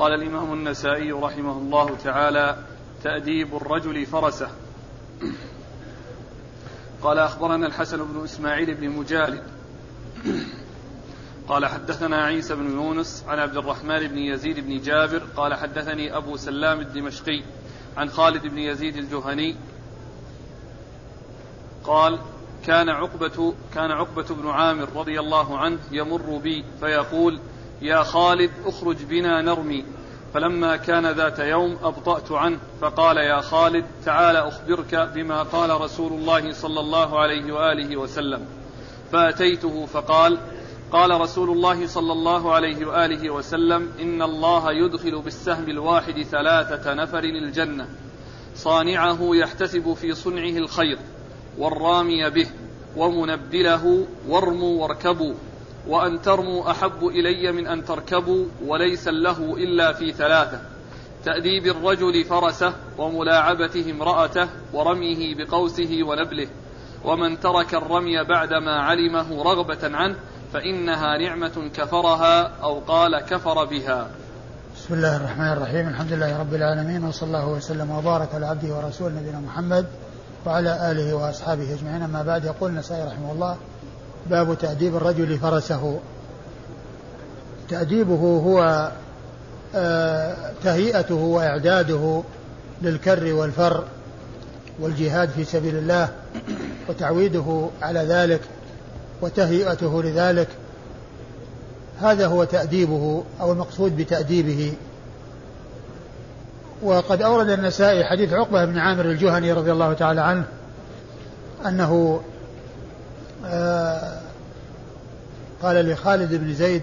قال الإمام النسائي رحمه الله تعالى تأديب الرجل فرسه. قال أخبرنا الحسن بن إسماعيل بن مجالد. قال حدثنا عيسى بن يونس عن عبد الرحمن بن يزيد بن جابر. قال حدثني أبو سلام الدمشقي عن خالد بن يزيد الجهني. قال كان عقبة كان عقبة بن عامر رضي الله عنه يمر بي فيقول يا خالد اخرج بنا نرمي. فلما كان ذات يوم أبطأت عنه فقال يا خالد تعال أخبرك بما قال رسول الله صلى الله عليه وآله وسلم. فأتيته فقال قال رسول الله صلى الله عليه وآله وسلم إن الله يدخل بالسهم الواحد ثلاثة نفر الجنة صانعه يحتسب في صنعه الخير والرامي به ومنبله وارموا واركبوا. وأن ترموا أحب إلي من أن تركبوا وليس له إلا في ثلاثة تأديب الرجل فرسه وملاعبته امرأته ورميه بقوسه ونبله. ومن ترك الرمي بعدما علمه رغبة عنه فإنها نعمة كفرها أو قال كفر بها. بسم الله الرحمن الرحيم. الحمد لله رب العالمين وصلى الله وسلم وبارك على عبده ورسوله نبينا محمد وعلى آله وأصحابه أجمعين. أما بعد يقول النسائي رحمه الله باب تأديب الرجل فرسه. تأديبه هو آه، تهيئته وإعداده للكر والفر والجهاد في سبيل الله وتعويده على ذلك وتهيئته لذلك. هذا هو تأديبه أو المقصود بتأديبه. وقد أورد النسائي حديث عقبة بن عامر الجهني رضي الله تعالى عنه أنه قال لخالد بن زيد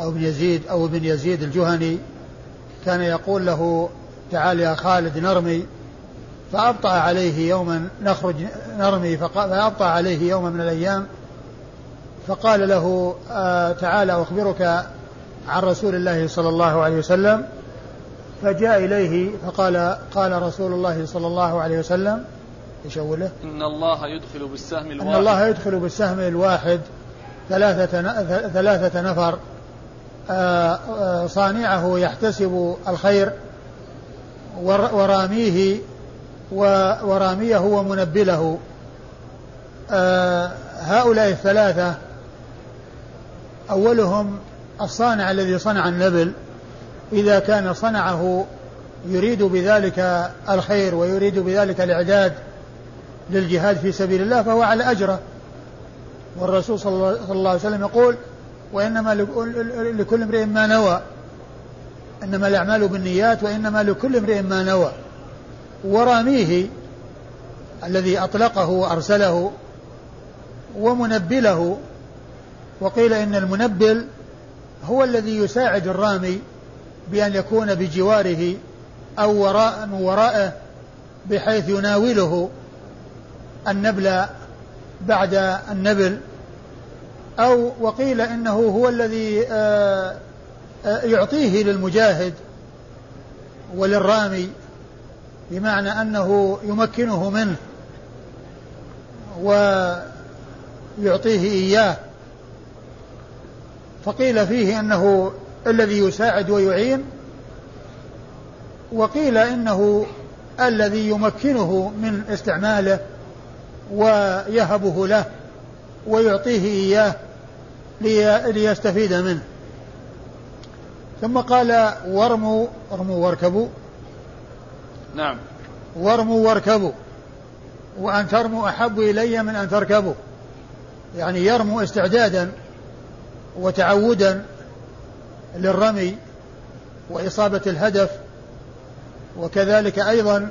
أو ابن يزيد أو ابن يزيد الجهني كان يقول له تعال يا خالد نرمي فأبطأ عليه يوما نخرج نرمي فأبطأ عليه يوما من الأيام فقال له آه تعال أخبرك عن رسول الله صلى الله عليه وسلم فجاء إليه فقال قال رسول الله صلى الله عليه وسلم إيش اوله؟ إن الله يدخل بالسهم الواحد. ان الله يدخل بالسهم الواحد. ثلاثة ثلاثة نفر. آه، آه، صانعه يحتسب الخير. وراميه وراميه ومنبله آه، هؤلاء الثلاثة أولهم الصانع الذي صنع النبل. إذا كان صنعه يريد بذلك الخير ويريد بذلك الإعداد للجهاد في سبيل الله فهو على أجره. والرسول صلى الله عليه وسلم يقول وإنما لكل امرئ ما نوى. إنما الأعمال بالنيات وإنما لكل امرئ ما نوى. وراميه الذي أطلقه وأرسله ومنبله. وقيل إن المنبل هو الذي يساعد الرامي بأن يكون بجواره أو وراء وراءه بحيث يناوله. النبل بعد النبل أو وقيل إنه هو الذي آه، آه، يعطيه للمجاهد وللرامي بمعنى أنه يمكنه منه ويعطيه إياه. فقيل فيه أنه الذي يساعد ويعين وقيل إنه الذي يمكنه من استعماله ويهبه له ويعطيه إياه ليستفيد منه. ثم قال وارموا ارموا واركبوا. نعم. وارموا واركبوا. وأن ترموا أحب إلي من أن تركبوا. يعني يرموا استعدادا وتعودا للرمي وإصابة الهدف. وكذلك أيضا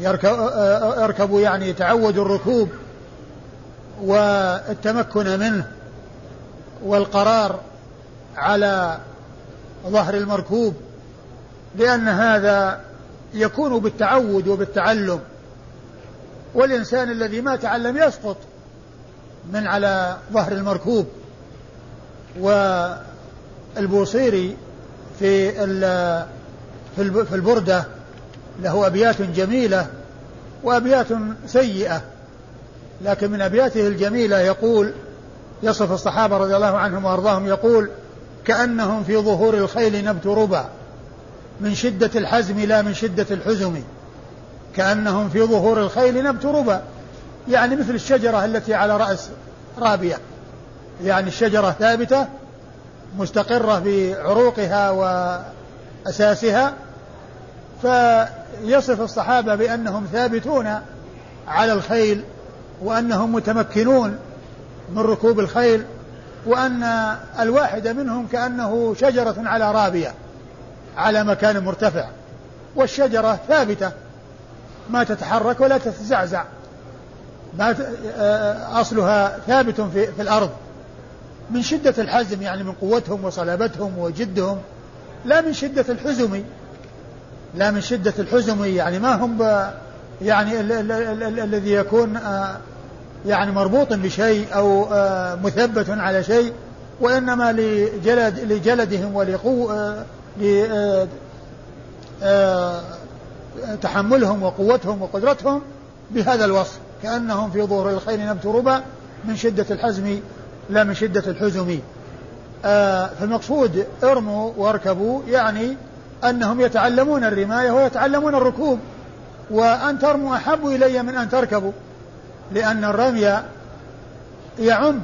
يركبوا يعني تعودوا الركوب والتمكن منه والقرار على ظهر المركوب لأن هذا يكون بالتعود وبالتعلم. والإنسان الذي ما تعلم يسقط من على ظهر المركوب. والبوصيري في في البردة له أبيات جميلة وأبيات سيئة لكن من أبياته الجميلة يقول يصف الصحابة رضي الله عنهم وأرضاهم يقول كأنهم في ظهور الخيل نبت ربا من شدة الحزم لا من شدة الحزم كأنهم في ظهور الخيل نبت ربا يعني مثل الشجرة التي على رأس رابية يعني الشجرة ثابتة مستقرة بعروقها وأساسها فيصف الصحابة بأنهم ثابتون على الخيل وأنهم متمكنون من ركوب الخيل وأن الواحد منهم كأنه شجرة على رابية على مكان مرتفع والشجرة ثابتة ما تتحرك ولا تتزعزع. ما آه، أصلها ثابت في, في الأرض من شدة الحزم يعني من قوتهم وصلابتهم وجدهم لا من شدة الحزم. لا من شدة الحزم يعني ما هم يعني الذي يكون آه، يعني مربوط بشيء أو آه، مثبت على شيء وإنما لجلد لجلدهم ولقو تحملهم وقوتهم وقدرتهم بهذا الوصف كأنهم في ظهور الخيل نبت ربا من شدة الحزم لا من شدة الحزم. آه فالمقصود ارموا واركبوا يعني أنهم يتعلمون الرماية ويتعلمون الركوب وأن ترموا أحب إلي من أن تركبوا لأن الرمي يعم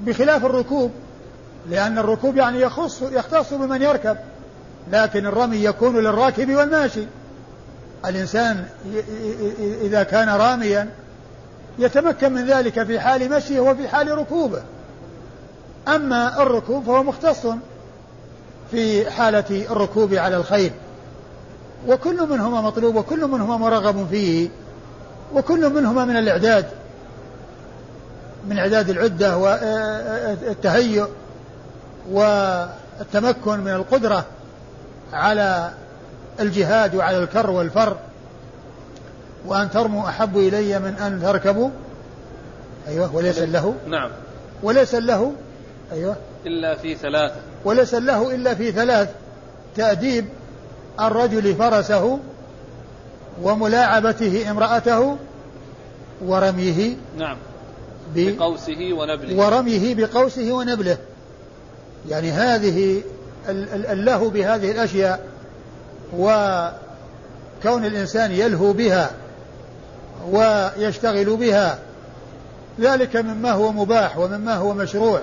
بخلاف الركوب لأن الركوب يعني يخص يختص بمن يركب لكن الرمي يكون للراكب والماشي. الإنسان إذا كان راميا يتمكن من ذلك في حال مشيه وفي حال ركوبه. أما الركوب فهو مختص في حالة الركوب على الخيل. وكل منهما مطلوب وكل منهما مرغب فيه وكل منهما من الإعداد من إعداد العدة والتهيؤ والتمكن من القدرة على الجهاد وعلى الكر والفر. وأن ترموا أحب إلي من أن تركبوا. أيوه وليس له. نعم. وليس له. أيوه. إلا في ثلاثة. وليس له إلا في ثلاث تأديب الرجل فرسه وملاعبته امرأته ورميه نعم. بقوسه ونبله. ورميه بقوسه ونبله. يعني هذه الله بهذه الأشياء وكون الإنسان يلهو بها ويشتغل بها ذلك مما هو مباح ومما هو مشروع.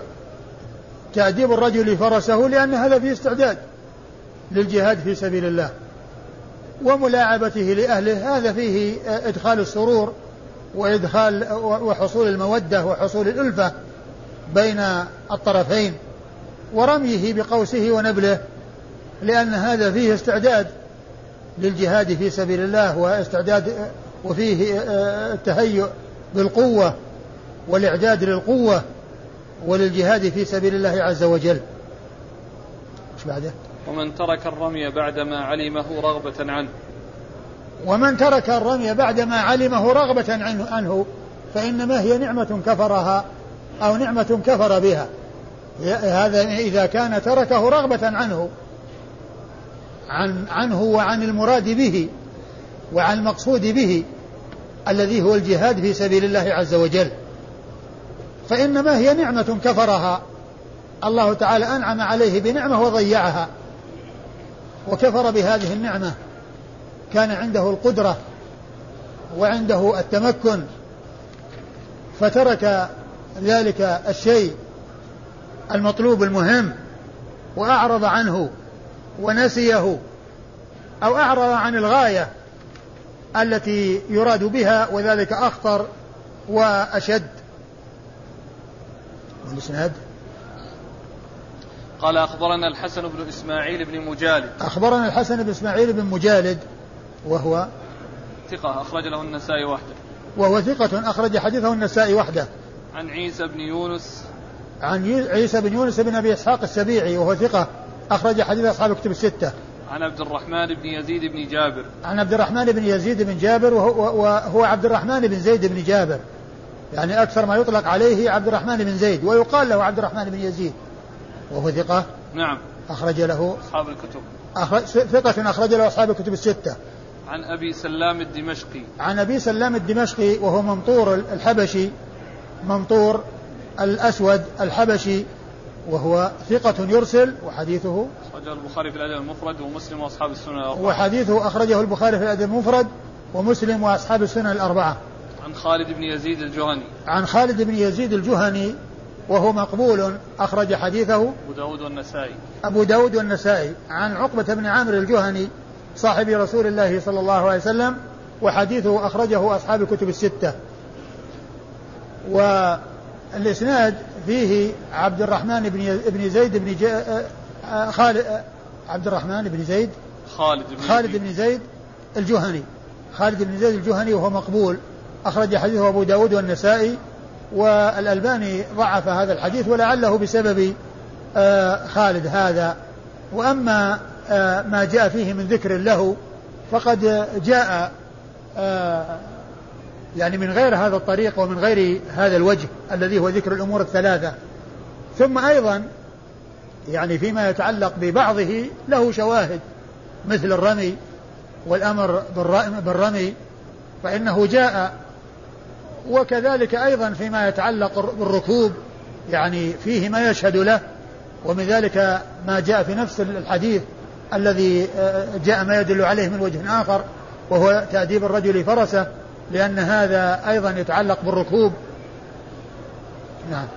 تأديب الرجل فرسه لأن هذا فيه استعداد للجهاد في سبيل الله وملاعبته لأهله هذا فيه إدخال السرور وإدخال وحصول المودة وحصول الألفة بين الطرفين ورميه بقوسه ونبله لأن هذا فيه استعداد للجهاد في سبيل الله واستعداد وفيه التهيؤ بالقوة والإعداد للقوة وللجهاد في سبيل الله عز وجل. إيش بعده؟ ومن ترك الرمي بعدما علمه رغبة عنه. ومن ترك الرمي بعدما علمه رغبة عنه, عنه فإنما هي نعمة كفرها أو نعمة كفر بها. هذا إذا كان تركه رغبة عنه عن عنه وعن المراد به وعن المقصود به الذي هو الجهاد في سبيل الله عز وجل. فإنما هي نعمة كفرها. الله تعالى أنعم عليه بنعمة وضيعها. وكفر بهذه النعمة. كان عنده القدرة وعنده التمكن. فترك ذلك الشيء المطلوب المهم وأعرض عنه ونسيه أو أعرض عن الغاية التي يراد بها وذلك أخطر وأشد. والإسناد قال أخبرنا الحسن بن إسماعيل بن مجالد. أخبرنا الحسن بن إسماعيل بن مجالد وهو ثقة أخرج له النسائي وحده. وهو ثقة أخرج حديثه النسائي وحده. عن عيسى بن يونس. عن عيسى بن يونس بن أبي إسحاق السبيعي وهو ثقة أخرج حديث أصحاب كتب الستة. عن عبد الرحمن بن يزيد بن جابر. عن عبد الرحمن بن يزيد بن جابر وهو, وهو عبد الرحمن بن زيد بن جابر. يعني أكثر ما يطلق عليه عبد الرحمن بن زيد ويقال له عبد الرحمن بن يزيد وهو ثقة. نعم. أخرج له أصحاب الكتب. أخرج ثقة أخرج له أصحاب الكتب الستة. عن أبي سلام الدمشقي. عن أبي سلام الدمشقي وهو ممطور الحبشي ممطور الأسود الحبشي وهو ثقة يرسل وحديثه أخرجه البخاري في الأدب المفرد ومسلم وأصحاب السنن الأربعة. وحديثه أخرجه البخاري في الأدب المفرد ومسلم وأصحاب السنن الأربعة. عن خالد بن يزيد الجهني. عن خالد بن يزيد الجهني وهو مقبول أخرج حديثه أبو داود والنسائي. أبو داود والنسائي عن عقبة بن عامر الجهني صاحب رسول الله صلى الله عليه وسلم وحديثه أخرجه أصحاب الكتب الستة. والإسناد فيه عبد الرحمن بن بن زيد بن جا خالد عبد الرحمن بن زيد خالد بن خالد بن زيد الجهني. خالد بن زيد الجهني وهو مقبول. أخرج حديثه أبو داود والنسائي والألباني ضعف هذا الحديث ولعله بسبب آه، خالد هذا. وأما آه، ما جاء فيه من ذكر له فقد جاء آه، يعني من غير هذا الطريق ومن غير هذا الوجه الذي هو ذكر الأمور الثلاثة. ثم أيضا يعني فيما يتعلق ببعضه له شواهد مثل الرمي والأمر بالرمي فإنه جاء وكذلك أيضا فيما يتعلق بالركوب يعني فيه ما يشهد له ومن ذلك ما جاء في نفس الحديث الذي آه، جاء ما يدل عليه من وجه آخر وهو تأديب الرجل فرسه لأن هذا أيضا يتعلق بالركوب. نعم.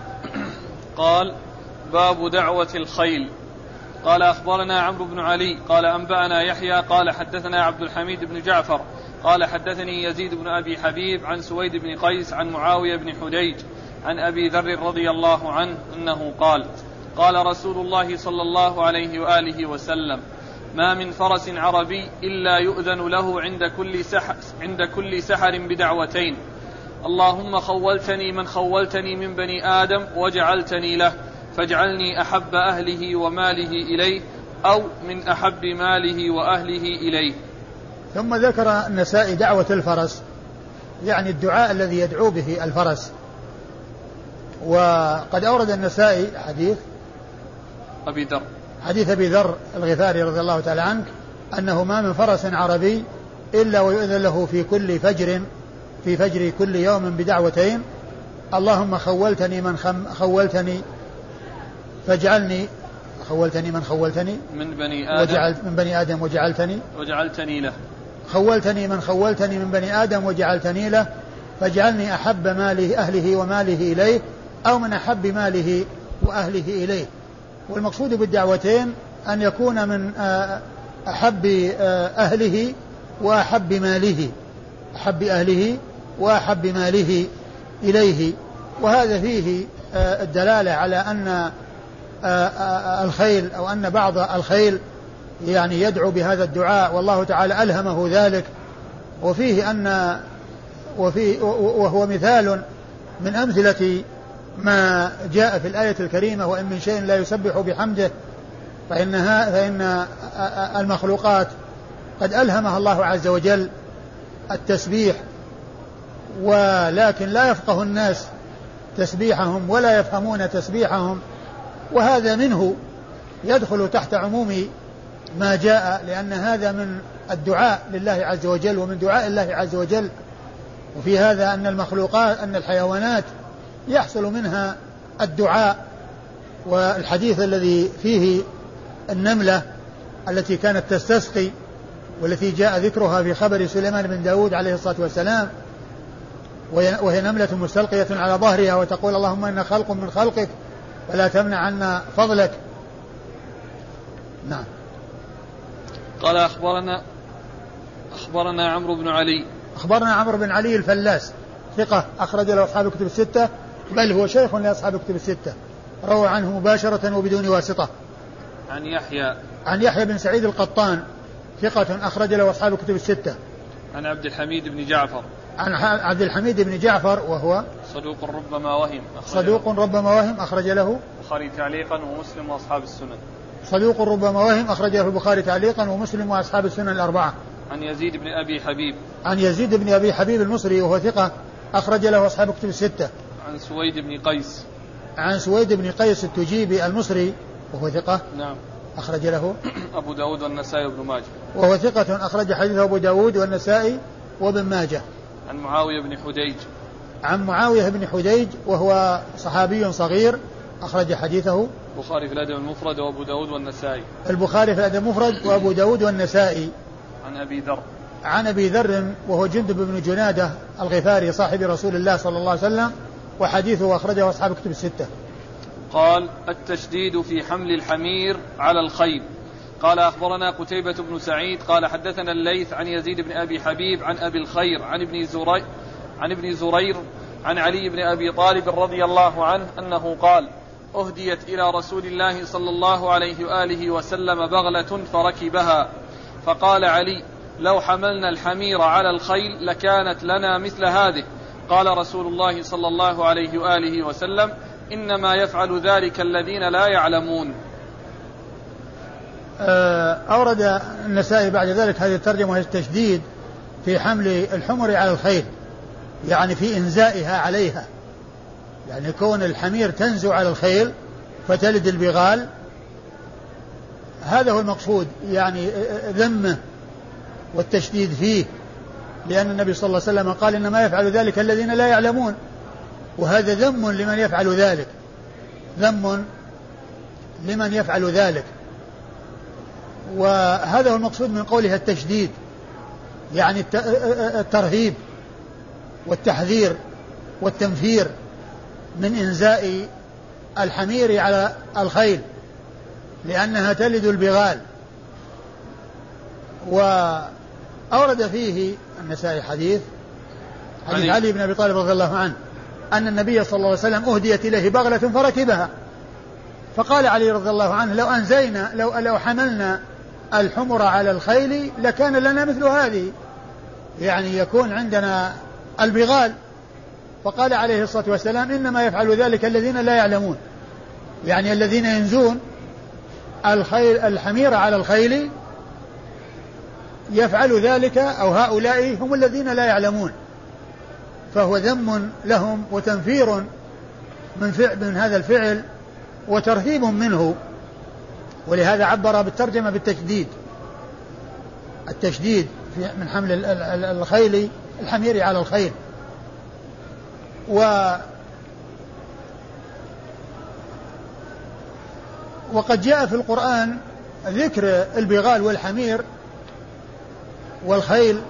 قال باب دعوة الخيل. قال أخبرنا عمرو بن علي قال أنبأنا يحيى قال حدثنا عبد الحميد بن جعفر قال حدثني يزيد بن أبي حبيب عن سويد بن قيس عن معاوية بن حديج عن أبي ذر رضي الله عنه أنه قال قال رسول الله صلى الله عليه وآله وسلم ما من فرس عربي إلا يؤذن له عند كل سحر, عند كل سحر بدعوتين اللهم خولتني من خولتني من بني آدم وجعلتني له فاجعلني أحب أهله وماله إليه أو من أحب ماله وأهله إليه. ثم ذكر النسائي دعوة الفرس يعني الدعاء الذي يدعو به الفرس. وقد أورد النسائي حديث أبي ذر. حديث أبي ذر الغفاري رضي الله تعالى عنه أنه ما من فرس عربي إلا ويؤذن له في كل فجر في فجر كل يوم بدعوتين اللهم خولتني من خم خولتني فاجعلني خولتني من خولتني من بني آدم. وجعلت من بني آدم وجعلتني وجعلتني له. خولتني من خولتني من بني آدم وجعلتني له فاجعلني أحب ماله أهله وماله إليه أو من أحب ماله وأهله إليه. والمقصود بالدعوتين أن يكون من آه، أحب آه، أهله وأحب ماله أحب أهله وأحب ماله إليه. وهذا فيه آه، الدلالة على أن الخيل أو أن بعض الخيل يعني يدعو بهذا الدعاء والله تعالى ألهمه ذلك. وفيه أن وفي وهو مثال من أمثلة ما جاء في الآية الكريمة وإن من شيء لا يسبح بحمده فإنها فإن المخلوقات قد ألهمها الله عز وجل التسبيح ولكن لا يفقه الناس تسبيحهم ولا يفهمون تسبيحهم. وهذا منه يدخل تحت عموم ما جاء لأن هذا من الدعاء لله عز وجل ومن دعاء الله عز وجل. وفي هذا أن المخلوقات أن الحيوانات يحصل منها الدعاء. والحديث الذي فيه النملة التي كانت تستسقي والتي جاء ذكرها في خبر سليمان بن داود عليه الصلاة والسلام وهي نملة مستلقية على ظهرها وتقول اللهم إن خلق من خلقك فلا تمنع عنا فضلك. نعم. قال أخبرنا أخبرنا عمرو بن علي. أخبرنا عمرو بن علي الفلاس. ثقة أخرج له أصحاب الكتب الستة. بل هو شيخ لأصحاب الكتب الستة. روى عنه مباشرة وبدون واسطة. عن يحيى. عن يحيى بن سعيد القطان. ثقة أخرج له أصحاب الكتب الستة. عن عبد الحميد بن جعفر. عن عبد الحميد بن جعفر وهو صدوق ربما وهم. صدوق ربما وهم أخرج له. البخاري تعليقا ومسلم وأصحاب السنن. صدوق ربما وهم أخرج له البخاري تعليقا ومسلم وأصحاب السنن الأربعة. عن يزيد بن أبي حبيب. عن يزيد بن أبي حبيب المصري وهو ثقة أخرج له أصحاب الكتب الستة. عن سويد بن قيس. عن سويد بن قيس التجيبي المصري وهو ثقة نعم. أخرج له. أبو داود والنسائي وابن ماجه. وهو ثقة أخرج حديثه أبو داود والنسائي وابن ماجه. عن معاوية بن حديج. عن معاوية بن حديج وهو صحابي صغير أخرج حديثه البخاري في الأدب المفرد وأبو داود والنسائي. البخاري في الأدب المفرد وأبو داود والنسائي. عن أبي ذر. عن أبي ذر وهو جندب بن جنادة الغفاري صاحب رسول الله صلى الله عليه وسلم وحديثه أخرجه أصحاب كتب الستة. قال التشديد في حمل الحمير على الخيل. قال أخبرنا قتيبة بن سعيد قال حدثنا الليث عن يزيد بن أبي حبيب عن أبي الخير عن ابن زرير عن ابن زرير عن علي بن أبي طالب رضي الله عنه أنه قال أهديت إلى رسول الله صلى الله عليه وآله وسلم بغلة فركبها. فقال علي لو حملنا الحمير على الخيل لكانت لنا مثل هذه. قال رسول الله صلى الله عليه وآله وسلم إنما يفعل ذلك الذين لا يعلمون. آه، أورد النسائي بعد ذلك هذه الترجمة وهي التشديد في حمل الحمر على الخيل يعني في إنزائها عليها. يعني كون الحمير تنزو على الخيل فتلد البغال هذا هو المقصود يعني ذمه والتشديد فيه لأن النبي صلى الله عليه وسلم قال إنما يفعل ذلك الذين لا يعلمون وهذا ذم لمن يفعل ذلك ذم لمن يفعل ذلك. وهذا هو المقصود من قولها التشديد يعني الترهيب والتحذير والتنفير. من إنزاء الحمير على الخيل لأنها تلد البغال. وأورد فيه النسائي حديث حديث علي. بن أبي طالب رضي الله عنه أن النبي صلى الله عليه وسلم أهديت إليه بغلة فركبها. فقال علي رضي الله عنه لو أنزينا لو لو حملنا الحمر على الخيل لكان لنا مثل هذه. يعني يكون عندنا البغال. فقال عليه الصلاة والسلام إنما يفعل ذلك الذين لا يعلمون. يعني الذين ينزون الخيل الحمير على الخيل يفعل ذلك أو هؤلاء هم الذين لا يعلمون. فهو ذم لهم وتنفير من فعل من هذا الفعل وترهيب منه. ولهذا عبر بالترجمة بالتشديد. التشديد من حمل الخيل الحمير على الخيل. و وقد جاء في القرآن ذكر البغال والحمير والخيل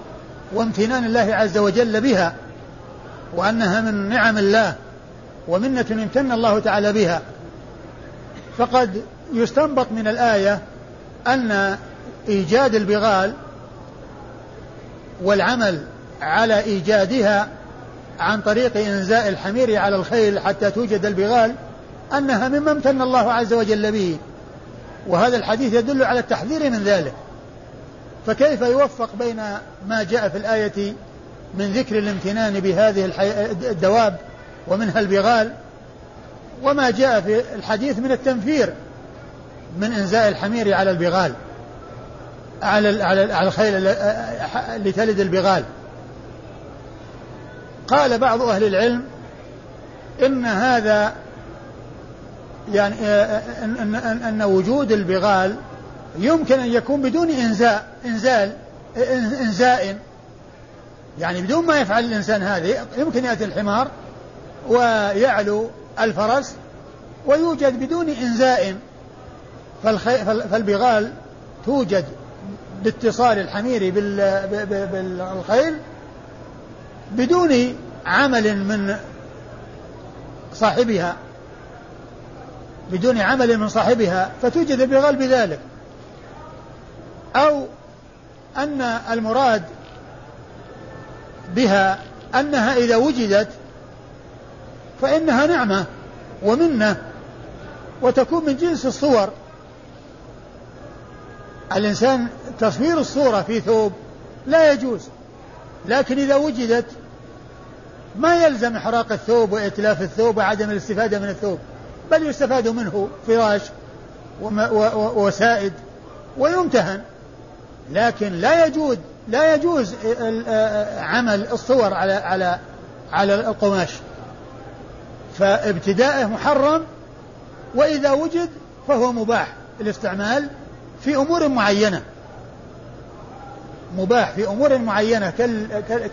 وامتنان الله عز وجل بها وأنها من نعم الله ومنة امتن الله تعالى بها. فقد يستنبط من الآية أن إيجاد البغال والعمل على إيجادها عن طريق إنزاء الحمير على الخيل حتى توجد البغال أنها مما امتن الله عز وجل به. وهذا الحديث يدل على التحذير من ذلك. فكيف يوفق بين ما جاء في الآية من ذكر الامتنان بهذه الدواب ومنها البغال وما جاء في الحديث من التنفير من إنزاء الحمير على البغال على على الخيل اللي تلد البغال. قال بعض أهل العلم إن هذا يعني إن إن, أن وجود البغال يمكن أن يكون بدون إنزاء إنزال إنزاء. يعني بدون ما يفعل الإنسان هذه يمكن يأتي الحمار ويعلو الفرس ويوجد بدون إنزاء. فالبغال توجد باتصال الحمير بالخيل بدون عمل من صاحبها بدون عمل من صاحبها فتوجد البغال بذلك أو أن المراد بها أنها إذا وجدت فإنها نعمة ومنة وتكون من جنس الصور. الإنسان تصوير الصورة في ثوب لا يجوز. لكن إذا وجدت ما يلزم إحراق الثوب وإتلاف الثوب وعدم الاستفادة من الثوب بل يستفاد منه فراش وسائد ويمتهن. لكن لا يجوز لا يجوز عمل الصور على على على القماش. فابتداءه محرم وإذا وجد فهو مباح الاستعمال في أمور معينة. مباح في أمور معينة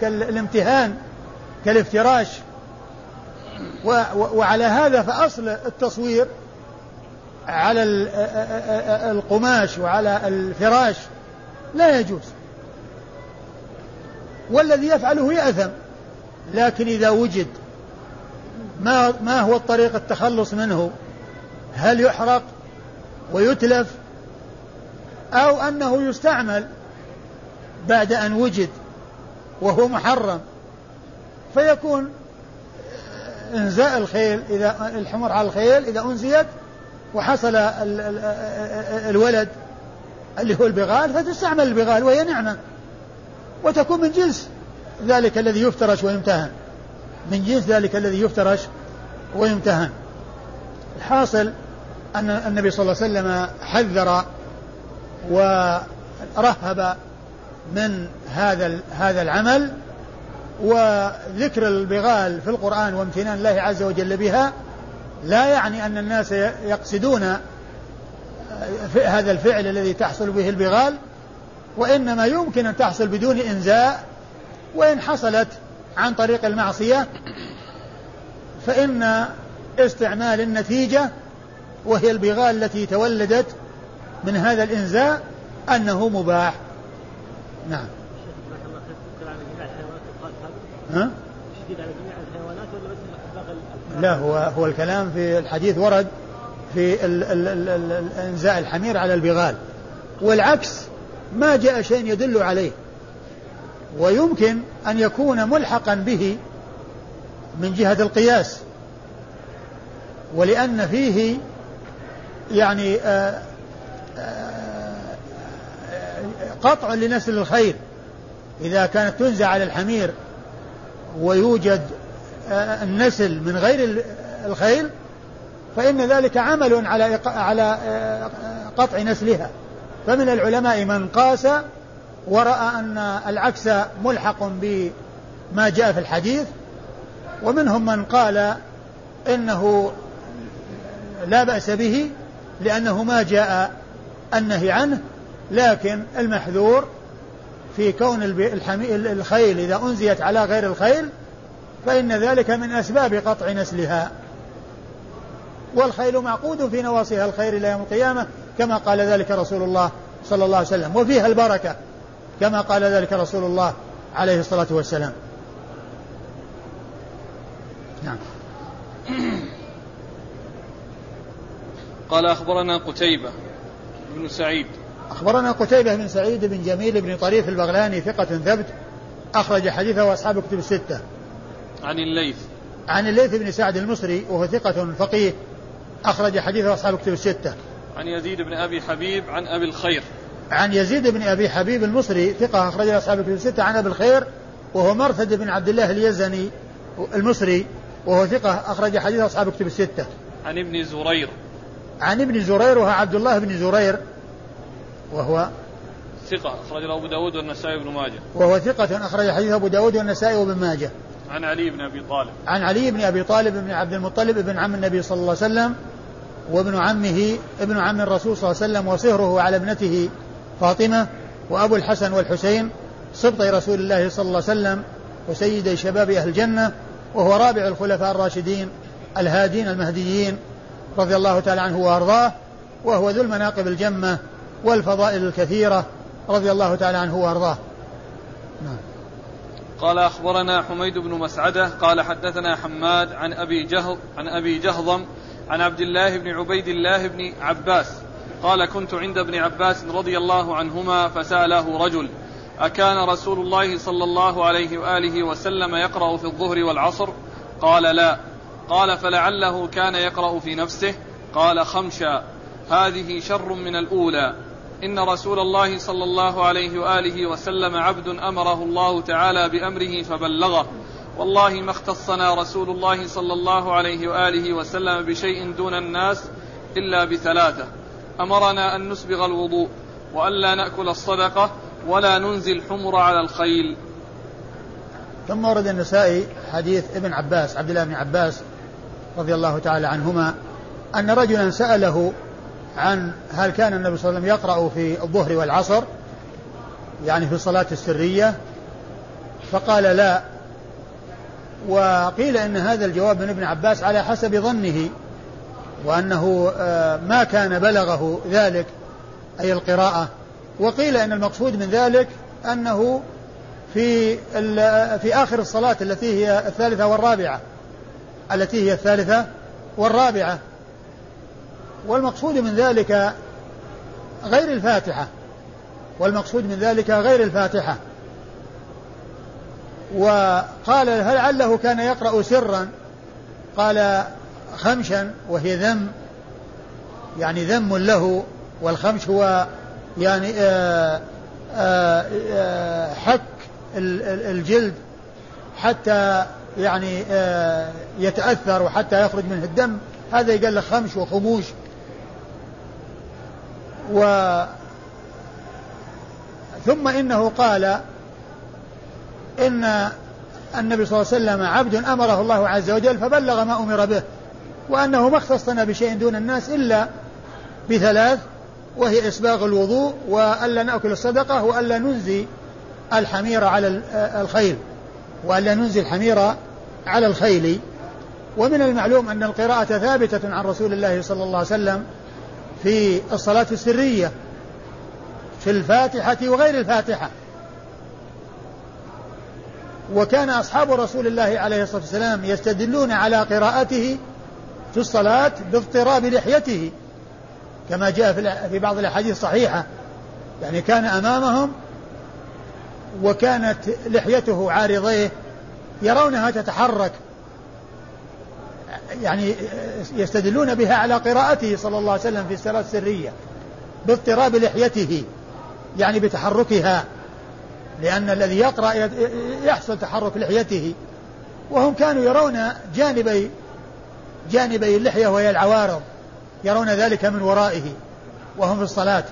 كالامتهان كالافتراش. وعلى هذا فأصل التصوير على القماش وعلى الفراش لا يجوز. والذي يفعله يأثم لكن إذا وجد ما ما هو الطريق التخلص منه هل يحرق ويتلف أو أنه يستعمل بعد أن وجد وهو محرم فيكون إنزاء الخيل إذا الحمر على الخيل إذا أنزيت وحصل الولد اللي هو البغال فتستعمل البغال وهي نعمة وتكون من جنس ذلك الذي يفترش ويمتهن. من جنس ذلك الذي يفترش ويمتهن. الحاصل أن النبي صلى الله عليه وسلم حذر ورهب من هذا هذا العمل وذكر البغال في القرآن وامتنان الله عز وجل بها لا يعني أن الناس يقصدون هذا الفعل الذي تحصل به البغال وإنما يمكن أن تحصل بدون إنزاء وإن حصلت عن طريق المعصية فإن استعمال النتيجة وهي البغال التي تولدت من هذا الإنزاء أنه مباح. نعم. ها؟ على جميع الحيوانات ولا لا هو هو الكلام في الحديث ورد في ال ال ال ال انزاء الحمير على البغال. والعكس ما جاء شيء يدل عليه. ويمكن أن يكون ملحقا به من جهة القياس. ولأن فيه يعني آه، آه، قطع لنسل الخير. إذا كانت تنزع على الحمير ويوجد آه، النسل من غير الخيل فإن ذلك عمل على على آه، قطع نسلها. فمن العلماء من قاس ورأى أن العكس ملحق بما جاء في الحديث ومنهم من قال إنه لا بأس به لأنه ما جاء النهي عنه لكن المحذور في كون الخيل إذا أنزيت على غير الخيل فإن ذلك من أسباب قطع نسلها. والخيل معقود في نواصيها الخير إلى يوم القيامة كما قال ذلك رسول الله صلى الله عليه وسلم وفيها البركة كما قال ذلك رسول الله عليه الصلاة والسلام. نعم. قال أخبرنا قتيبة بن سعيد أخبرنا قتيبة بن سعيد بن جميل بن طريف البغلاني ثقة ثبت أخرج حديثه وأصحاب كتب الستة. عن الليث. عن الليث بن سعد المصري وهو ثقة فقيه أخرج حديثه وأصحاب كتب الستة. عن يزيد بن أبي حبيب عن أبي الخير. عن يزيد بن أبي حبيب المصري ثقة أخرج أصحاب كتب الستة عن أبي الخير وهو مرثد بن عبد الله اليزني المصري وهو ثقة أخرج حديث أصحاب كتب الستة. عن ابن زرير. عن ابن زرير وهو عبد الله بن زرير وهو ثقة أخرج له أبو داود والنسائي وابن ماجه. وهو ثقة أخرج حديث أبو داود والنسائي وابن ماجه. عن علي بن أبي طالب. عن علي بن أبي طالب بن عبد المطلب بن عم النبي صلى الله عليه وسلم وابن عمه ابن عم الرسول صلى الله عليه وسلم وصهره على ابنته فاطمة وأبو الحسن والحسين سبطي رسول الله صلى الله عليه وسلم وسيدي شباب أهل الجنة وهو رابع الخلفاء الراشدين الهادين المهديين رضي الله تعالى عنه وأرضاه وهو ذو المناقب الجمة والفضائل الكثيرة رضي الله تعالى عنه وأرضاه. نعم. قال أخبرنا حميد بن مسعدة قال حدثنا حماد عن أبي جهض عن أبي جهضم عن عبد الله بن عبيد الله بن عباس قال كنت عند ابن عباس رضي الله عنهما فسأله رجل أكان رسول الله صلى الله عليه وآله وسلم يقرأ في الظهر والعصر؟ قال لا. قال فلعله كان يقرأ في نفسه؟ قال خمشا. هذه شر من الأولى. إن رسول الله صلى الله عليه وآله وسلم عبد أمره الله تعالى بأمره فبلغه. والله ما اختصنا رسول الله صلى الله عليه وآله وسلم بشيء دون الناس إلا بثلاثة. أمرنا أن نسبغ الوضوء وألا نأكل الصدقة ولا ننزل الحمر على الخيل. ثم ورد النسائي حديث ابن عباس عبد الله بن عباس رضي الله تعالى عنهما أن رجلا سأله عن هل كان النبي صلى الله عليه وسلم يقرأ في الظهر والعصر؟ يعني في الصلاة السرية؟ فقال لا. وقيل إن هذا الجواب من ابن عباس على حسب ظنه وأنه آه، ما كان بلغه ذلك أي القراءة. وقيل أن المقصود من ذلك أنه في في آخر الصلاة التي هي الثالثة والرابعة. التي هي الثالثة والرابعة. والمقصود من ذلك غير الفاتحة. والمقصود من ذلك غير الفاتحة. وقال هل عله كان يقرأ سرا؟ قال خمشا وهي ذم. يعني ذم له والخمش هو يعني آآ آآ آآ حك الجلد حتى يعني يتأثر وحتى يخرج منه الدم. هذا يقال له خمش وخموش. و ثم إنه قال إن النبي صلى الله عليه وسلم عبد أمره الله عز وجل فبلغ ما أمر به وأنه ما اختصنا بشيء دون الناس إلا بثلاث وهي إسباغ الوضوء وألا نأكل الصدقة وألا ننزي الحمير على الخيل وألا ننزي الحمير على الخيل. ومن المعلوم أن القراءة ثابتة عن رسول الله صلى الله عليه وسلم في الصلاة السرية في الفاتحة وغير الفاتحة. وكان أصحاب رسول الله عليه الصلاة والسلام يستدلون على قراءته في الصلاة باضطراب لحيته كما جاء في بعض الأحاديث الصحيحة. يعني كان أمامهم وكانت لحيته عارضيه يرونها تتحرك. يعني يستدلون بها على قراءته صلى الله عليه وسلم في الصلاة السرية باضطراب لحيته يعني بتحركها لأن الذي يقرأ يحصل تحرك لحيته. وهم كانوا يرون جانبي جانبي اللحية وهي العوارض يرون ذلك من ورائه وهم في الصلاة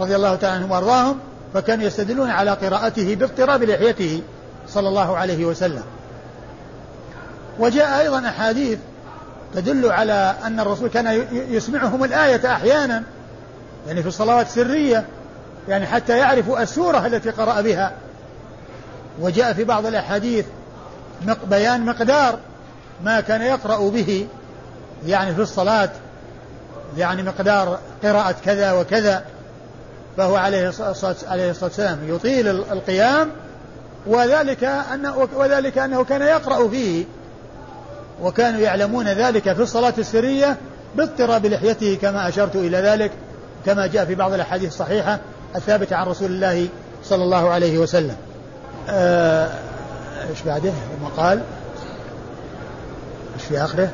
رضي الله تعالى عنهم وأرضاهم فكانوا يستدلون على قراءته باضطراب لحيته صلى الله عليه وسلم. وجاء أيضا أحاديث تدل على أن الرسول كان يسمعهم الآية أحيانا يعني في الصلوات السرية يعني حتى يعرفوا السورة التي قرأ بها. وجاء في بعض الأحاديث بيان مقدار ما كان يقرأ به يعني في الصلاة يعني مقدار قراءة كذا وكذا فهو عليه الصلاة عليه الصلاة والسلام يطيل القيام وذلك أنه وذلك أنه كان يقرأ فيه. وكانوا يعلمون ذلك في الصلاة السرية باضطراب لحيته كما أشرت إلى ذلك كما جاء في بعض الأحاديث الصحيحة الثابتة عن رسول الله صلى الله عليه وسلم. آه، إيش بعده؟ ثم قال إيش في آخره؟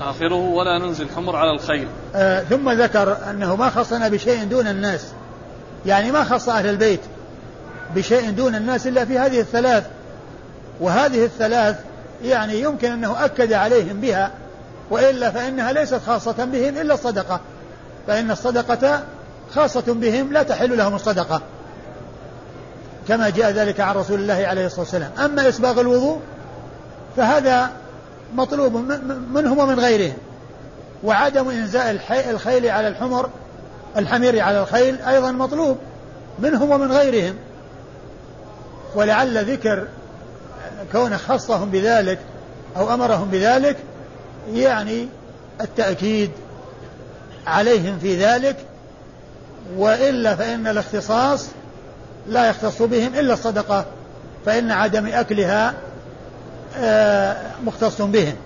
آخره ولا ننزل الحمر على الخيل آه ثم ذكر أنه ما خصنا بشيء دون الناس. يعني ما خص أهل البيت بشيء دون الناس إلا في هذه الثلاث. وهذه الثلاث يعني يمكن أنه أكد عليهم بها وإلا فإنها ليست خاصة بهم إلا الصدقة. فإن الصدقة خاصة بهم لا تحل لهم الصدقة كما جاء ذلك عن رسول الله عليه الصلاة والسلام. أما إسباغ الوضوء فهذا مطلوب منهم ومن غيرهم. وعدم إنزاء الخيل على الحمر الحمير على الخيل أيضا مطلوب منهم ومن غيرهم. ولعل ذكر كونه خصهم بذلك أو أمرهم بذلك يعني التأكيد عليهم في ذلك وإلا فإن الاختصاص لا يختص بهم إلا الصدقة فإن عدم أكلها آه، مختص بهم.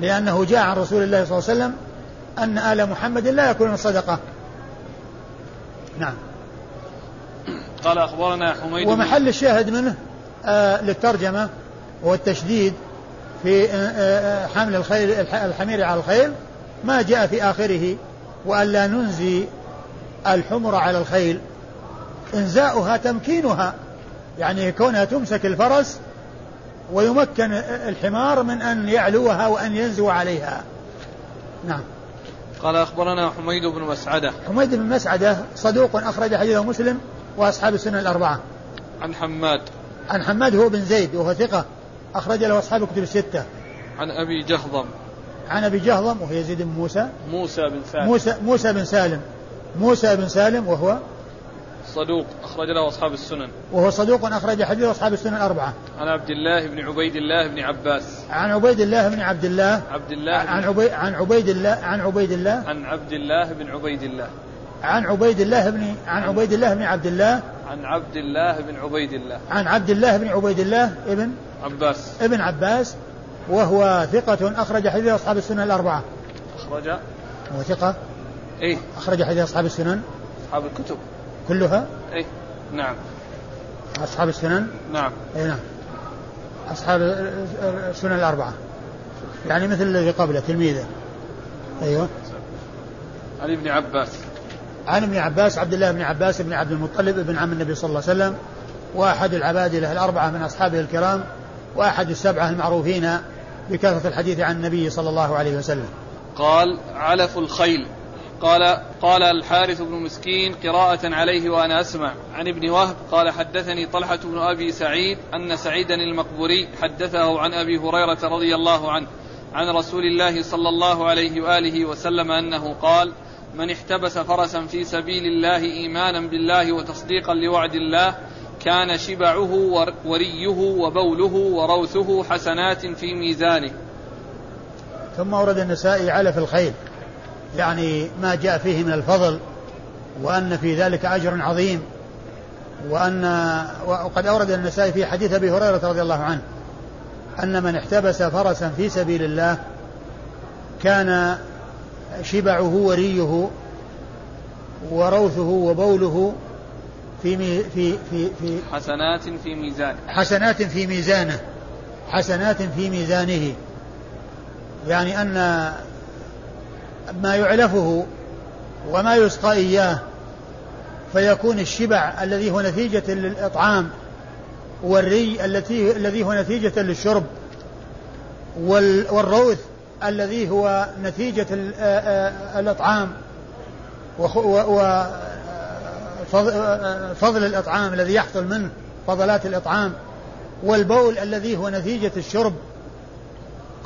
لأنه جاء عن رسول الله صلى الله عليه وسلم أن آل محمد لا يأكلون الصدقة. نعم. قال أخبرنا حميد ومحل الشاهد منه للترجمة والتشديد في آه, آه، حمل الخيل الحمير على الخيل. ما جاء في آخره وألا ننزي الحمر على الخيل. إنزاؤها تمكينها يعني كونها تمسك الفرس ويمكن الحمار من أن يعلوها وأن ينزو عليها. نعم. قال أخبرنا حميد بن مسعدة. حميد بن مسعدة صدوق أخرج حديثه مسلم وأصحاب السنة الأربعة. عن حماد. عن حماد هو بن زيد وهو ثقة أخرج له أصحاب الكتب الستة. عن أبي جهضم. عن أبي جهضم وهو يزيد بن موسى. موسى بن سالم. موسى موسى بن سالم. موسى بن سالم وهو صدوق أخرج له أصحاب السنن. وهو صدوق أخرج حديث أصحاب السنن الأربعة عن عبد الله بن عبيد الله بن عباس. عن عبيد الله بن عبد الله. عبد الله عن عبيد عن عبيد الله عن عبيد الله. عن عبد الله بن عبيد الله. عن عبيد الله بن عن عبيد الله بن عبد الله. عن عبد الله بن عبيد الله. عن عبد الله بن عبيد الله ابن عباس. ابن عباس وهو ثقة أخرج حديث أصحاب السنن الأربعة. أخرج. هو ثقة؟ إيه. أخرج حديث أصحاب السنن. أصحاب الكتب. كلها؟ إيه. نعم. أصحاب السنن؟ نعم. أي نعم. أصحاب السنن الأربعة. يعني مثل الذي قبله تلميذه. أيوه. عن ابن عباس. عن ابن عباس عبد الله بن عباس بن عبد المطلب بن عم النبي صلى الله عليه وسلم وأحد العبادلة الأربعة من أصحابه الكرام وأحد السبعة المعروفين بكثرة الحديث عن النبي صلى الله عليه وسلم. قال علف الخيل. قال قال الحارث بن مسكين قراءة عليه وأنا أسمع. عن ابن وهب قال حدثني طلحة بن أبي سعيد أن سعيدا المقبوري حدثه عن أبي هريرة رضي الله عنه عن رسول الله صلى الله عليه وآله وسلم أنه قال من احتبس فرسا في سبيل الله إيمانا بالله وتصديقا لوعد الله كان شبعه وريه وبوله وروثه حسنات في ميزانه. ثم ورد النسائي علف الخيل. يعني ما جاء فيه من الفضل وأن في ذلك أجر عظيم وأن وقد أورد النسائي في حديث أبي هريرة رضي الله عنه أن من احتبس فرسا في سبيل الله كان شبعه وريه وروثه وبوله في مي في في في حسنات في ميزانه حسنات في ميزانه حسنات في ميزانه. يعني أن ما يعلفه وما يسقى إياه فيكون الشبع الذي هو نتيجة للإطعام والري التي الذي هو نتيجة للشرب والروث الذي هو نتيجة الإطعام وفضل الإطعام الذي يحصل منه فضلات الإطعام والبول الذي هو نتيجة الشرب.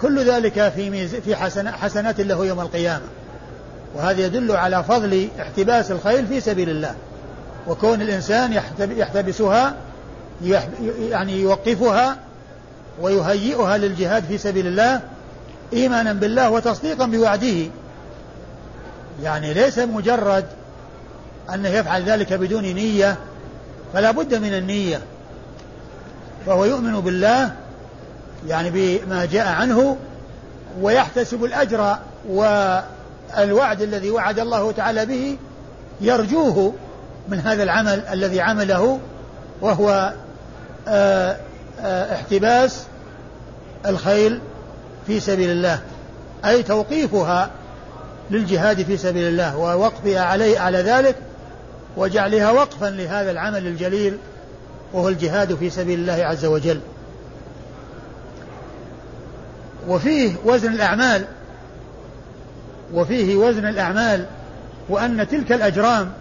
كل ذلك في في حسنات له يوم القيامة. وهذا يدل على فضل احتباس الخيل في سبيل الله. وكون الإنسان يحتبسها يعني يوقفها ويهيئها للجهاد في سبيل الله إيمانا بالله وتصديقا بوعده. يعني ليس مجرد أنه يفعل ذلك بدون نية فلا بد من النية. فهو يؤمن بالله يعني بما جاء عنه ويحتسب الأجر والوعد الذي وعد الله تعالى به يرجوه من هذا العمل الذي عمله وهو آه، آه، احتباس الخيل في سبيل الله أي توقيفها للجهاد في سبيل الله ووقفها عليه على ذلك وجعلها وقفا لهذا العمل الجليل وهو الجهاد في سبيل الله عز وجل. وفيه وزن الأعمال وفيه وزن الأعمال وأن تلك الأجرام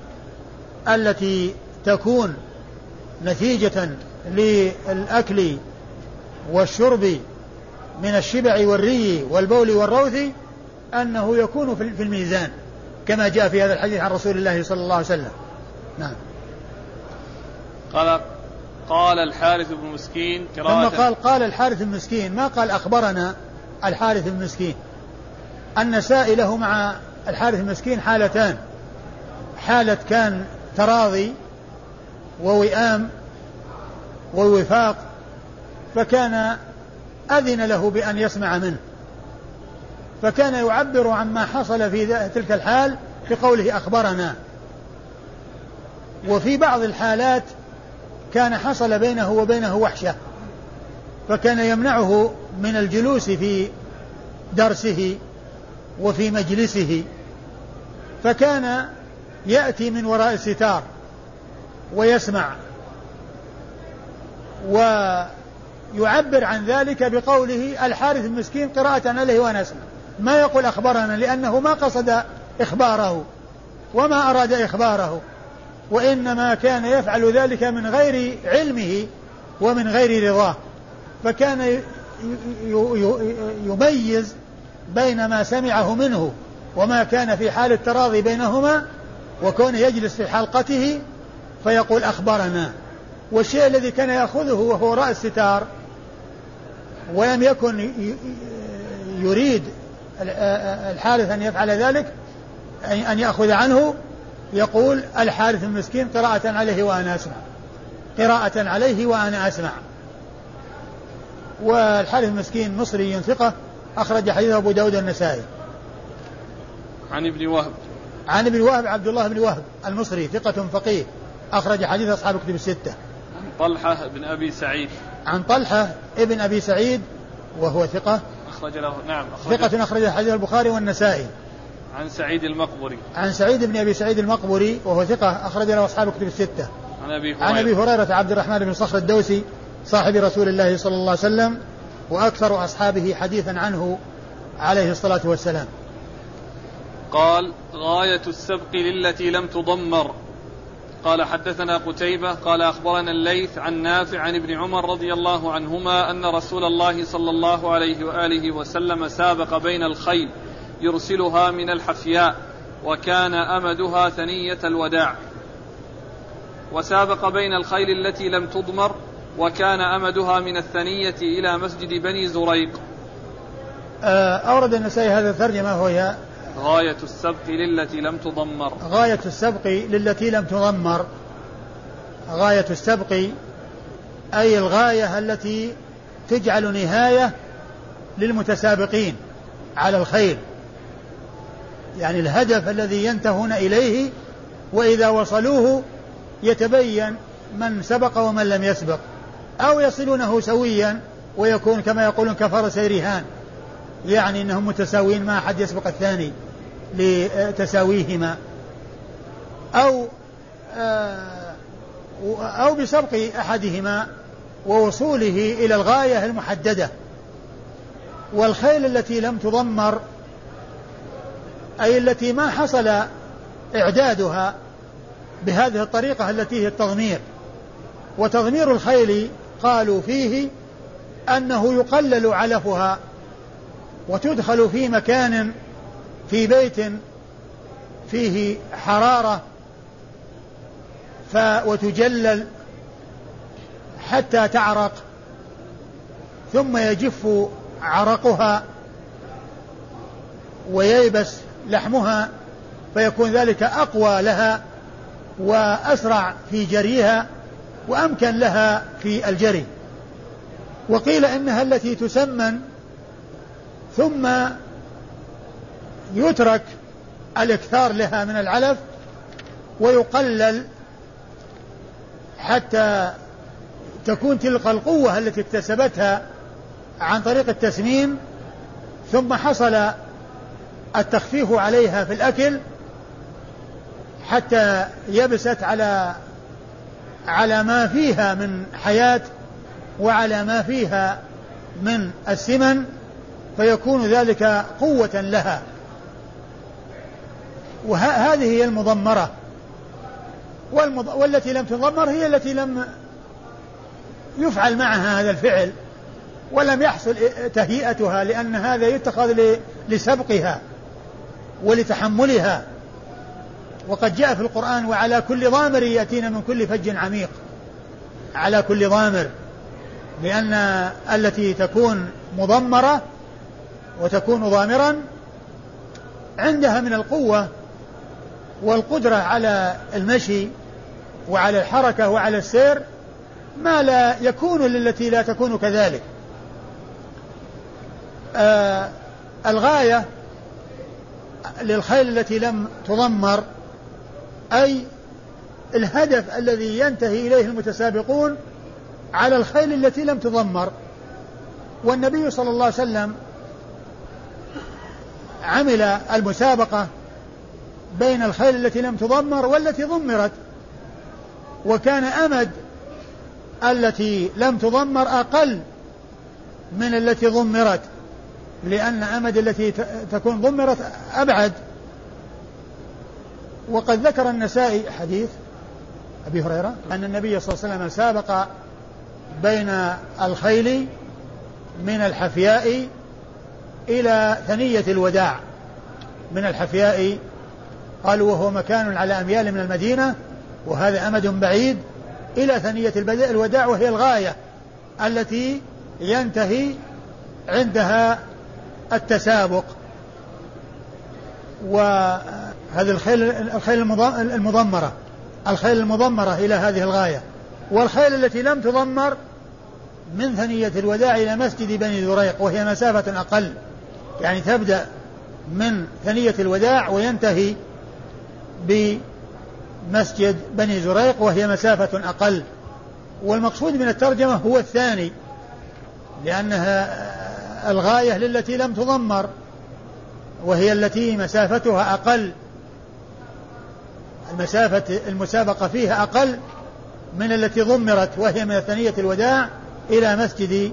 التي تكون نتيجة للأكل والشرب من الشبع والري والبول والروث أنه يكون في الميزان كما جاء في هذا الحديث عن رسول الله صلى الله عليه وسلم. نعم. قال قال الحارث بن مسكين قراءة. ثم قال قال الحارث المسكين ما قال أخبرنا الحارث المسكين النسائي له مع الحارث المسكين حالتان. حالة كان تراضي ووئام ووفاق فكان أذن له بأن يسمع منه. فكان يعبر عما حصل في تلك الحال بقوله أخبرنا. وفي بعض الحالات كان حصل بينه وبينه وحشة. فكان يمنعه من الجلوس في درسه وفي مجلسه. فكان يأتي من وراء الستار ويسمع. ويعبر عن ذلك بقوله الحارث المسكين قراءة عليه وأنا أسمع ما يقول أخبرنا؟ لأنه ما قصد إخباره وما أراد إخباره. وإنما كان يفعل ذلك من غير علمه ومن غير رضاه. فكان يميز بين ما سمعه منه وما كان في حال التراضي بينهما وكونه يجلس في حلقته فيقول أخبرنا. والشيء الذي كان يأخذه وهو رأس ستار ولم يكن يريد الحارث أن يفعل ذلك أن يأخذ عنه يقول الحارث المسكين قراءة عليه وأنا أسمع. قراءة عليه وأنا أسمع. والحارث المسكين مصري ثقة أخرج حديث أبو داود النسائي. عن ابن وهب. عن ابن وهب عبد الله بن وهب المصري ثقة فقيه أخرج حديث أصحاب كتب الستة. عن طلحة بن أبي سعيد. عن طلحة ابن أبي سعيد وهو ثقة. أخرج له نعم أخرج ثقة أخرج حديث البخاري والنسائي. عن سعيد المقبري. عن سعيد بن أبي سعيد المقبري وهو ثقة أخرج له أصحاب كتب الستة. عن أبي هريرة عن أبي هريرة عبد الرحمن بن صخر الدوسي صاحب رسول الله صلى الله عليه وسلم وأكثر أصحابه حديثا عنه عليه الصلاة والسلام. قال غاية السبق للتي لم تضمر. قال حدثنا قتيبة قال أخبرنا الليث عن نافع عن ابن عمر رضي الله عنهما أن رسول الله صلى الله عليه وآله وسلم سابق بين الخيل يرسلها من الحفياء وكان أمدها ثنية الوداع. وسابق بين الخيل التي لم تضمر وكان أمدها من الثنية إلى مسجد بني زريق. آه، أورد النسائي هذا الترجمة وهي غاية السبق للتي لم تضمر. غاية السبق للتي لم تضمر. غاية السبق أي الغاية التي تجعل نهاية للمتسابقين على الخير. يعني الهدف الذي ينتهون إليه وإذا وصلوه يتبين من سبق ومن لم يسبق أو يصلونه سويا ويكون كما يقولون كفرس رهان يعني أنهم متساويين ما أحد يسبق الثاني. لتساويهما أو آه، أو بسبق أحدهما ووصوله إلى الغاية المحددة. والخيل التي لم تضمر أي التي ما حصل إعدادها بهذه الطريقة التي هي التضمير. وتضمير الخيل قالوا فيه أنه يقلل علفها وتدخل في مكان في بيت فيه حرارة ف وتجلل حتى تعرق ثم يجف عرقها وييبس لحمها فيكون ذلك أقوى لها وأسرع في جريها وأمكن لها في الجري. وقيل إنها التي تسمن ثم يترك الإكثار لها من العلف ويقلل حتى تكون تلك القوة التي اكتسبتها عن طريق التسمين ثم حصل التخفيف عليها في الأكل حتى يبست على على ما فيها من حياة وعلى ما فيها من السمن فيكون ذلك قوة لها. وهذه هي المضمرة. والمض... والتي لم تضمر هي التي لم يفعل معها هذا الفعل ولم يحصل تهيئتها لأن هذا يتخذ ل... لسبقها ولتحملها. وقد جاء في القرآن وعلى كل ضامر يأتين من كل فج عميق. على كل ضامر. لأن التي تكون مضمرة وتكون ضامرا عندها من القوة والقدرة على المشي وعلى الحركة وعلى السير ما لا يكون للتي لا تكون كذلك. آه الغاية للخيل التي لم تضمر أي الهدف الذي ينتهي إليه المتسابقون على الخيل التي لم تضمر. والنبي صلى الله عليه وسلم عمل المسابقة بين الخيل التي لم تضمر والتي ضمرت. وكان أمد التي لم تضمر أقل من التي ضمرت لأن أمد التي تكون ضمرت أبعد. وقد ذكر النسائي حديث أبي هريرة أن النبي صلى الله عليه وسلم سابق بين الخيل من الحفياء إلى ثنية الوداع. من الحفياء قالوا وهو مكان على أميال من المدينة وهذا أمد بعيد إلى ثنية الوداع وهي الغاية التي ينتهي عندها التسابق. وهذه الخيل الخيل المضمرة الخيل المضمرة إلى هذه الغاية. والخيل التي لم تضمر من ثنية الوداع إلى مسجد بني ذريق وهي مسافة أقل. يعني تبدأ من ثنية الوداع وينتهي بمسجد بني زريق وهي مسافة أقل. والمقصود من الترجمة هو الثاني لأنها الغاية للتي لم تضمر وهي التي مسافتها أقل. المسافة المسابقة فيها أقل من التي ضمرت وهي من ثنية الوداع إلى مسجد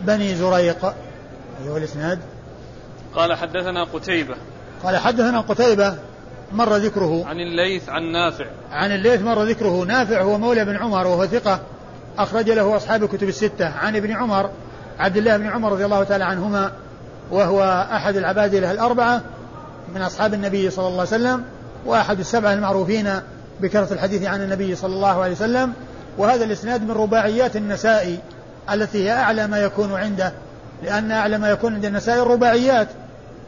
بني زريق. أيها الإسناد. قال حدثنا قتيبة. قال حدثنا قتيبة. مر ذكره. عن الليث عن نافع. عن الليث مر ذكره. نافع هو مولى بن عمر وهو ثقة. أخرج له أصحاب الكتب الستة. عن ابن عمر عبد الله بن عمر رضي الله تعالى عنهما وهو أحد العباد له الأربعة من أصحاب النبي صلى الله عليه وسلم وأحد السبعة المعروفين بكثرة الحديث عن النبي صلى الله عليه وسلم. وهذا الإسناد من رباعيات النسائي التي هي أعلى ما يكون عنده لأن أعلى ما يكون عند النسائي الرباعيات.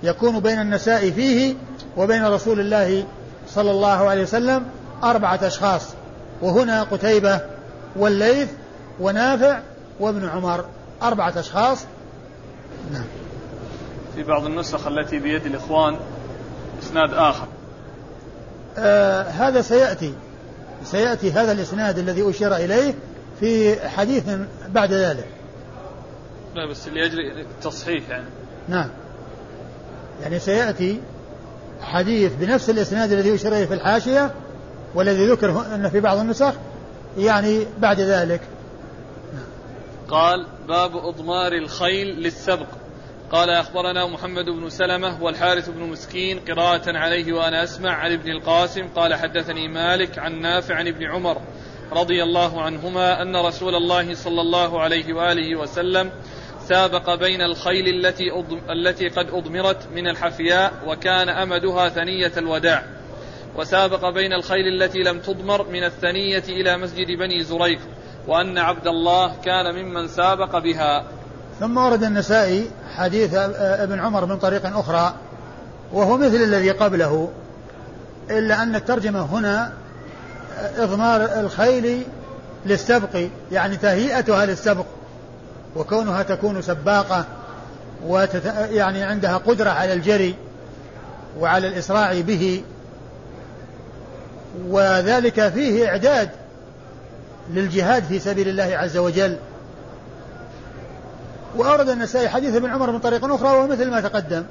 يكون بين النساء فيه وبين رسول الله صلى الله عليه وسلم أربعة أشخاص وهنا قتيبة والليث ونافع وابن عمر أربعة أشخاص. نعم. في بعض النسخ التي بيد الإخوان إسناد آخر. آه هذا سيأتي سيأتي هذا الإسناد الذي أشير إليه في حديث بعد ذلك. لا بس لأجل التصحيح يعني. نعم. يعني سيأتي حديث بنفس الإسناد الذي أشير إليه في الحاشية والذي ذكر أن في بعض النسخ يعني بعد ذلك. قال باب إضمار الخيل للسبق. قال أخبرنا محمد بن سلمة والحارث بن مسكين قراءة عليه وأنا أسمع عن ابن القاسم. قال حدثني مالك عن نافع عن ابن عمر رضي الله عنهما أن رسول الله صلى الله عليه وآله وسلم سابق بين الخيل التي التي قد أضمرت من الحفياء وكان أمدها ثنية الوداع. وسابق بين الخيل التي لم تضمر من الثنية إلى مسجد بني زريق وأن عبد الله كان ممن سابق بها. ثم ورد النسائي حديث ابن عمر من طريق أخرى وهو مثل الذي قبله إلا أن الترجمة هنا إضمار الخيل للسبق يعني تهيئتها للسبق. وكونها تكون سباقة وتت... يعني عندها قدرة على الجري وعلى الإسراع به. وذلك فيه إعداد للجهاد في سبيل الله عز وجل. وأورد النسائي حديث ابن عمر من طريق أخرى وهو مثل ما تقدم.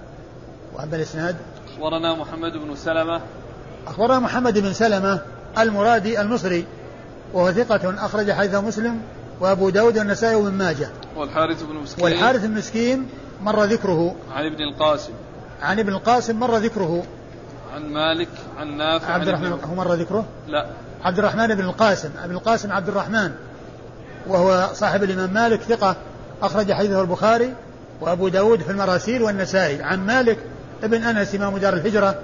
وأما الإسناد؟ أخبرنا محمد بن سلمة. أخبرنا محمد بن سلمة المرادي المصري وهو ثقة أخرج حديث مسلم وأبو داود والنسائي وابن ماجه. والحارث بن مسكين. والحارث المسكين مر ذكره. عن ابن القاسم. عن ابن القاسم مر ذكره. عن مالك عن نافع عبد الرحمن هو مر ذكره؟ لا. عبد الرحمن بن القاسم. ابن القاسم عبد الرحمن. وهو صاحب الإمام مالك ثقة أخرج حديثه البخاري وأبو داود في المراسيل والنسائي. عن مالك ابن أنس إمام دار الهجرة.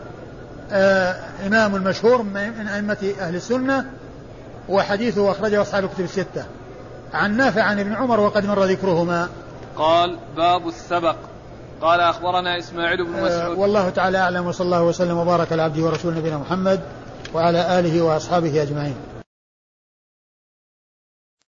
آه إمام مشهور من أئمة أهل السنة. وحديثه أخرجه أصحاب الكتب الستة. عن نافع عن ابن عمر وقد مر ذكرهما. قال باب السبق. قال أخبرنا إسماعيل بن مسعود. آه والله تعالى أعلم وصلى الله وسلم وبارك على عبده ورسوله نبينا محمد وعلى آله وأصحابه أجمعين.